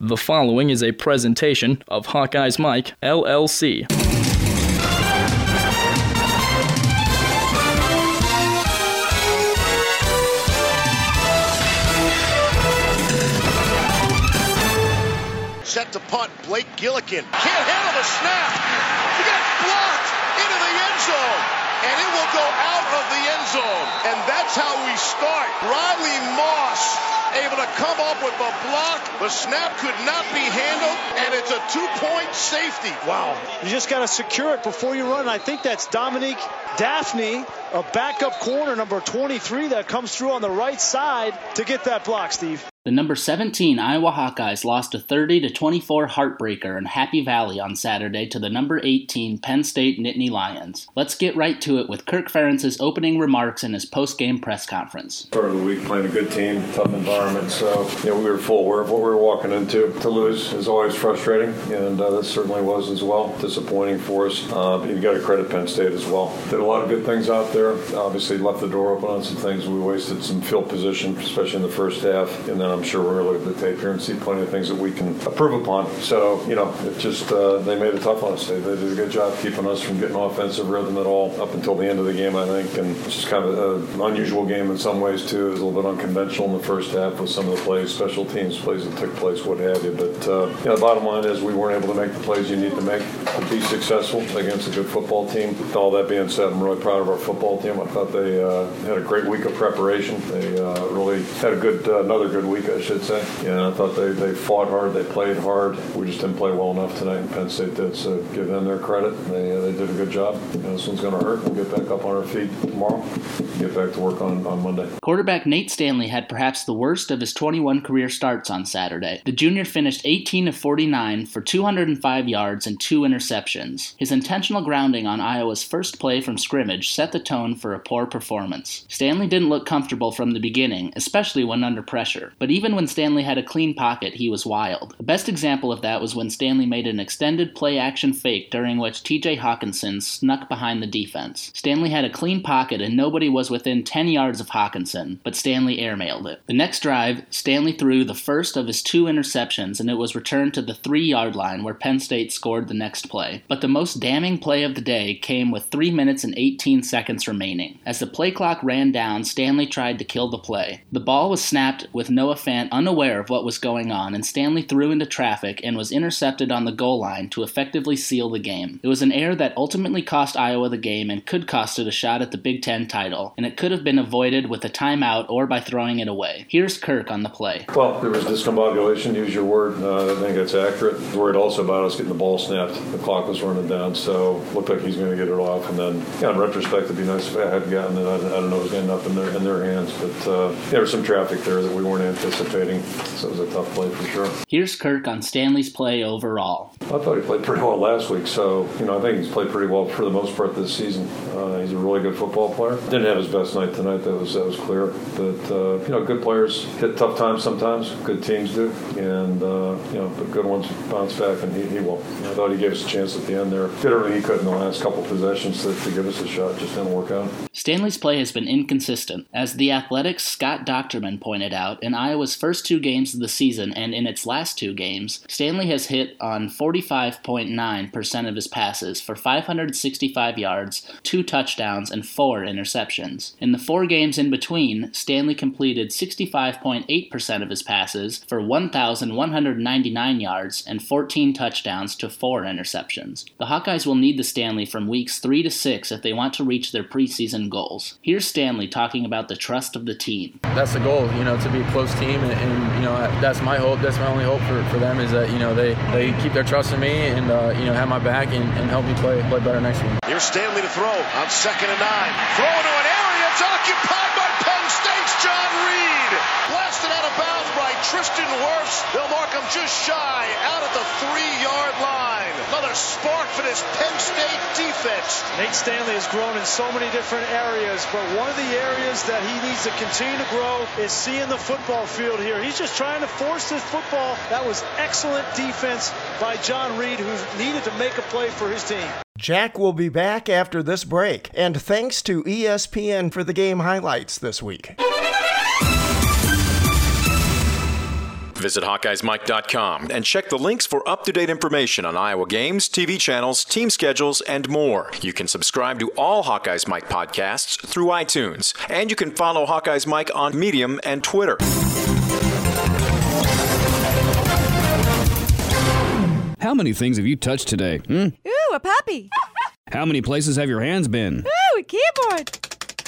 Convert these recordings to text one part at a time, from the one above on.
The following is a presentation of Hawkeyes Mike, LLC. Set to punt, Blake Gillikin. Can't handle the snap. He got blocked into the end zone. And it will go out of the end zone. And that's how we start. Riley Moss able to come up with a block. The snap could not be handled, and it's a two-point safety. Wow. You just got to secure it before you run. I think that's Dominique Dafney, a backup corner, number 23, that comes through on the right side to get that block, Steve. The number 17 Iowa Hawkeyes lost a 30 to 24 heartbreaker in Happy Valley on Saturday to the number 18 Penn State Nittany Lions. Let's get right to it with Kirk Ferentz's opening remarks in his post-game press conference. Part of the week playing a good team, tough environment, so you know we were full aware of what we were walking into. To lose is always frustrating, and uh, that certainly was as well. Disappointing for us. Uh, you got to credit Penn State as well. Did a lot of good things out there. Obviously left the door open on some things. We wasted some field position, especially in the first half, and then I'm sure we're going to look at the tape here and see plenty of things that we can improve upon. So, you know, it just, uh, they made it tough on us. They, they, did a good job keeping us from getting offensive rhythm at all up until the end of the game, I think. And it's just kind of an unusual game in some ways, too. It was a little bit unconventional in the first half with some of the plays, special teams plays that took place, what have you. But, uh, you know, the bottom line is we weren't able to make the plays you need to make to be successful against a good football team. With all that being said, I'm really proud of our football team. I thought they uh, had a great week of preparation. They uh, really had a good, uh, another good week, I should say. And I thought they, they fought hard, they played hard. We just didn't play well enough tonight, and Penn State did. So give them their credit. They, uh, they did a good job. You know, this one's going to hurt. We'll get back up on our feet tomorrow. Get back to work on, on Monday. Quarterback Nate Stanley had perhaps the worst of his 21 career starts on Saturday. The junior finished 18 of 49 for 205 yards and two interceptions. His intentional grounding on Iowa's first play from scrimmage set the tone for a poor performance. Stanley didn't look comfortable from the beginning, especially when under pressure. But even when Stanley had a clean pocket, he was wild. The best example of that was when Stanley made an extended play action fake during which TJ Hockenson snuck behind the defense. Stanley had a clean pocket and nobody was within 10 yards of Hockenson, but Stanley airmailed it. The next drive, Stanley threw the first of his two interceptions and it was returned to the three yard line where Penn State scored the next play. But the most damning play of the day came with 3 minutes and 18 seconds remaining. As the play clock ran down, Stanley tried to kill the play. The ball was snapped with Noah Fant unaware of what was going on, and Stanley threw into traffic and was intercepted on the goal line to effectively seal the game. It was an error that ultimately cost Iowa the game and could cost it a shot at the Big Ten title, and it could have been avoided with a timeout or by throwing it away. Here's Kirk on the play. Well, there was discombobulation, use your word. Uh, I think that's accurate. Worried also about us getting the ball snapped. The clock was running down, so looked like he's going to get it off. And then, yeah, in retrospect, it'd be nice if I had gotten it. I, I don't know, it was getting up in their, in their hands. But uh, there was some traffic there that we weren't anticipating, so it was a tough play for sure. Here's Kirk on Stanley's play overall. I thought he played pretty well last week, so you know I think he's played pretty well for the most part this season. Uh, he's a really good football player. Didn't have his best night tonight, that was that was clear. But uh, you know, good players hit tough times sometimes. Good teams do, and uh, you know, the good ones bounce back, and he, he will. I thought he gave us a chance at the end there. Did everything he could in the last couple possessions to, to give us a shot. Just didn't work out. Stanley's play has been inconsistent, as the Athletics' Scott Dochterman pointed out. In Iowa's first two games of the season and in its last two games, Stanley has hit on 45.9% of his passes for 565 yards, two touchdowns, and four interceptions. In the four games in between, Stanley completed 65.8% of his passes for 1,199 yards and 14 touchdowns to four interceptions. The Hawkeyes will need the Stanley from weeks 3 to 6 if they want to reach their preseason goals. Here's Stanley talking about the trust of the team. That's the goal, you know, to be a close team, and, and you know that's my hope. That's my only hope for, for them is that you know they, they keep their trust in me and uh, you know have my back and, and help me play play better next week. Here's Stanley to throw on second and nine. Throw into an area. It's occupied by Penn State's John Reid. Blasted out of bounds by Tristan Wirfs. They'll mark him just shy out at the three-yard line. Another spark for this Penn State defense. Nate Stanley has grown in so many different areas, but one of the areas that he needs to continue to grow is seeing the football field here. He's just trying to force this football. That was excellent defense by John Reid, who needed to make a play for his team. Jack will be back after this break, and thanks to ESPN for the game highlights this week. Visit HawkeyesMike.com and check the links for up to date information on Iowa games, TV channels, team schedules, and more. You can subscribe to all Hawkeyes Mike podcasts through iTunes, and you can follow Hawkeyes Mike on Medium and Twitter. How many things have you touched today? Hmm? Ooh, a puppy. How many places have your hands been? Ooh, a keyboard.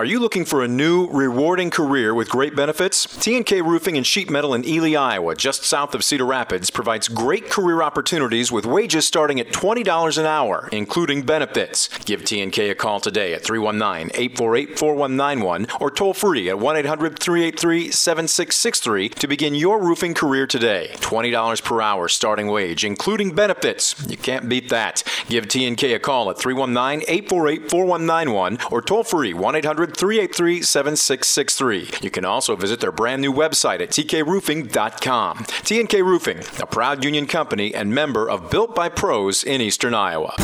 Are you looking for a new, rewarding career with great benefits? TNK Roofing and Sheet Metal in Ely, Iowa, just south of Cedar Rapids, provides great career opportunities with wages starting at $20 an hour, including benefits. Give TNK a call today at 319 848 4191 or toll free at 1 800 383 7663 to begin your roofing career today. $20 per hour starting wage, including benefits. You can't beat that. Give TNK a call at 319 848 4191 or toll free 1 800 383 7663. You can also visit their brand new website at tkroofing.com. TNK Roofing, a proud union company and member of Built by Pros in Eastern Iowa.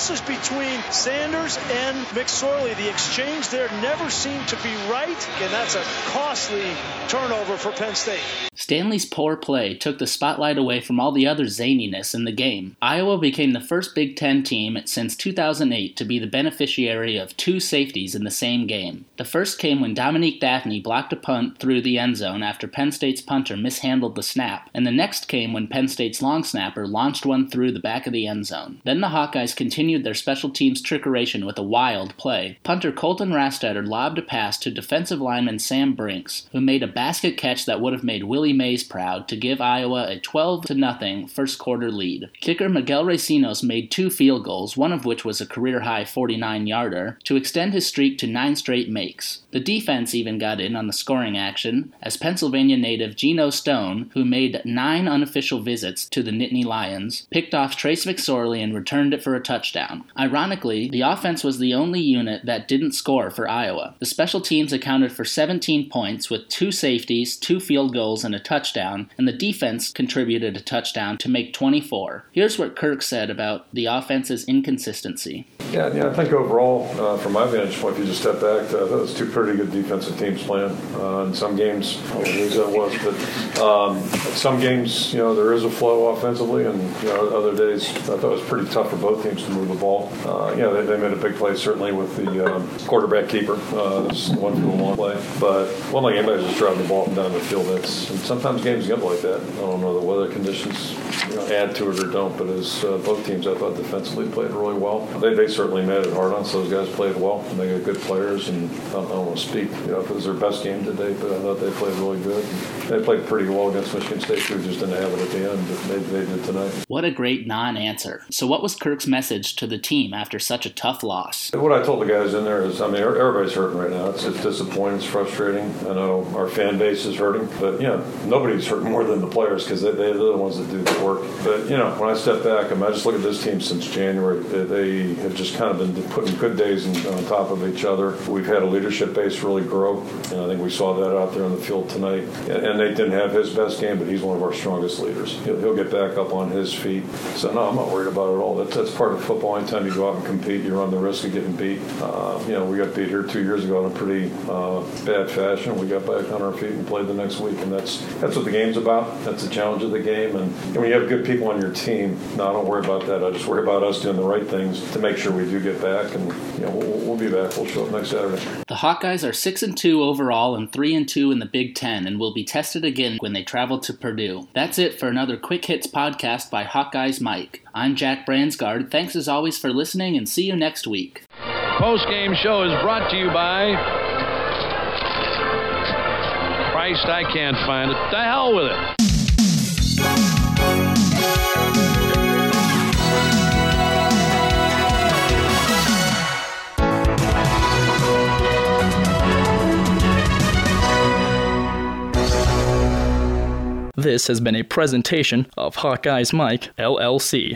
This is between Sanders and McSorley. The exchange there never seemed to be right, and that's a costly turnover for Penn State. Stanley's poor play took the spotlight away from all the other zaniness in the game. Iowa became the first Big Ten team since 2008 to be the beneficiary of two safeties in the same game. The first came when Dominique Dafney blocked a punt through the end zone after Penn State's punter mishandled the snap, and the next came when Penn State's long snapper launched one through the back of the end zone. Then the Hawkeyes continued their special teams trickeration with a wild play. Punter Colton Rastetter lobbed a pass to defensive lineman Sam Brincks, who made a basket catch that would have made Willie Mays proud to give Iowa a 12 0 first quarter lead. Kicker Miguel Recinos made two field goals, one of which was a career high 49 yarder, to extend his streak to nine straight makes. The defense even got in on the scoring action, as Pennsylvania native Geno Stone, who made nine unofficial visits to the Nittany Lions, picked off Trace McSorley and returned it for a touchdown. Ironically, the offense was the only unit that didn't score for Iowa. The special teams accounted for 17 points with two safeties, two field goals, and a touchdown, and the defense contributed a touchdown to make 24. Here's what Kirk said about the offense's inconsistency. Yeah, yeah, I think overall, uh, from my vantage point, if you just step back, uh, that was two pretty good defensive teams playing. Uh, in some games, I don't know that was, but um, some games, you know, there is a flow offensively, and you know, other days, I thought it was pretty tough for both teams to move the ball. Uh, you they, they made a big play certainly with the um, quarterback keeper, uh, one for the long play. But one like anybody's just driving the ball down the field. That's and sometimes games get like that. I don't know the weather conditions you know, add to it or don't, but as uh, both teams, I thought defensively played really well. They, they certainly made it hard on us. Those guys played well, and they got good players. And I don't, I don't want to speak, you know, if it was their best game today, but I thought they played really good. They played pretty well against Michigan State, who just didn't have it at the end, but they, they did tonight. What a great non answer. So, what was Kirk's message to the team after such a tough loss? What I told the guys in there is, I mean, everybody's hurting right now. It's, it's disappointing. It's frustrating. I know our fan base is hurting, but, you know, nobody's hurting more than the players because they, they're the ones that do the work. But, you know, when I step back, I, mean, I just look at this team since January. They have just kind of been putting good days on top of each other. We've had a leadership base really grow, and I think we saw that out there on the field tonight. And, Nate didn't have his best game, but he's one of our strongest leaders. He'll, get back up on his feet. So, no, I'm not worried about it at all. That's, part of football. Anytime you go out and compete, you run the risk of getting beat. Uh, you know, we got beat here two years ago in a pretty uh, bad fashion. We got back on our feet and played the next week, and that's that's what the game's about. That's the challenge of the game. And, and when you have good people on your team, no, I don't worry about that. I just worry about us doing the right things to make sure we do get back, and you know, we'll, we'll be back. We'll show up next Saturday. The Hawkeyes are six and two overall and three and two in the Big Ten, and will be tested again when they travel to Purdue. That's it for another Quick Hits podcast by Hawkeyes Mike. I'm Jack Bransgard. Thanks as always for listening, and see you next week. Post game show is brought to you by Christ. I can't find it. The hell with it. This has been a presentation of Hawkeyes Mike, LLC.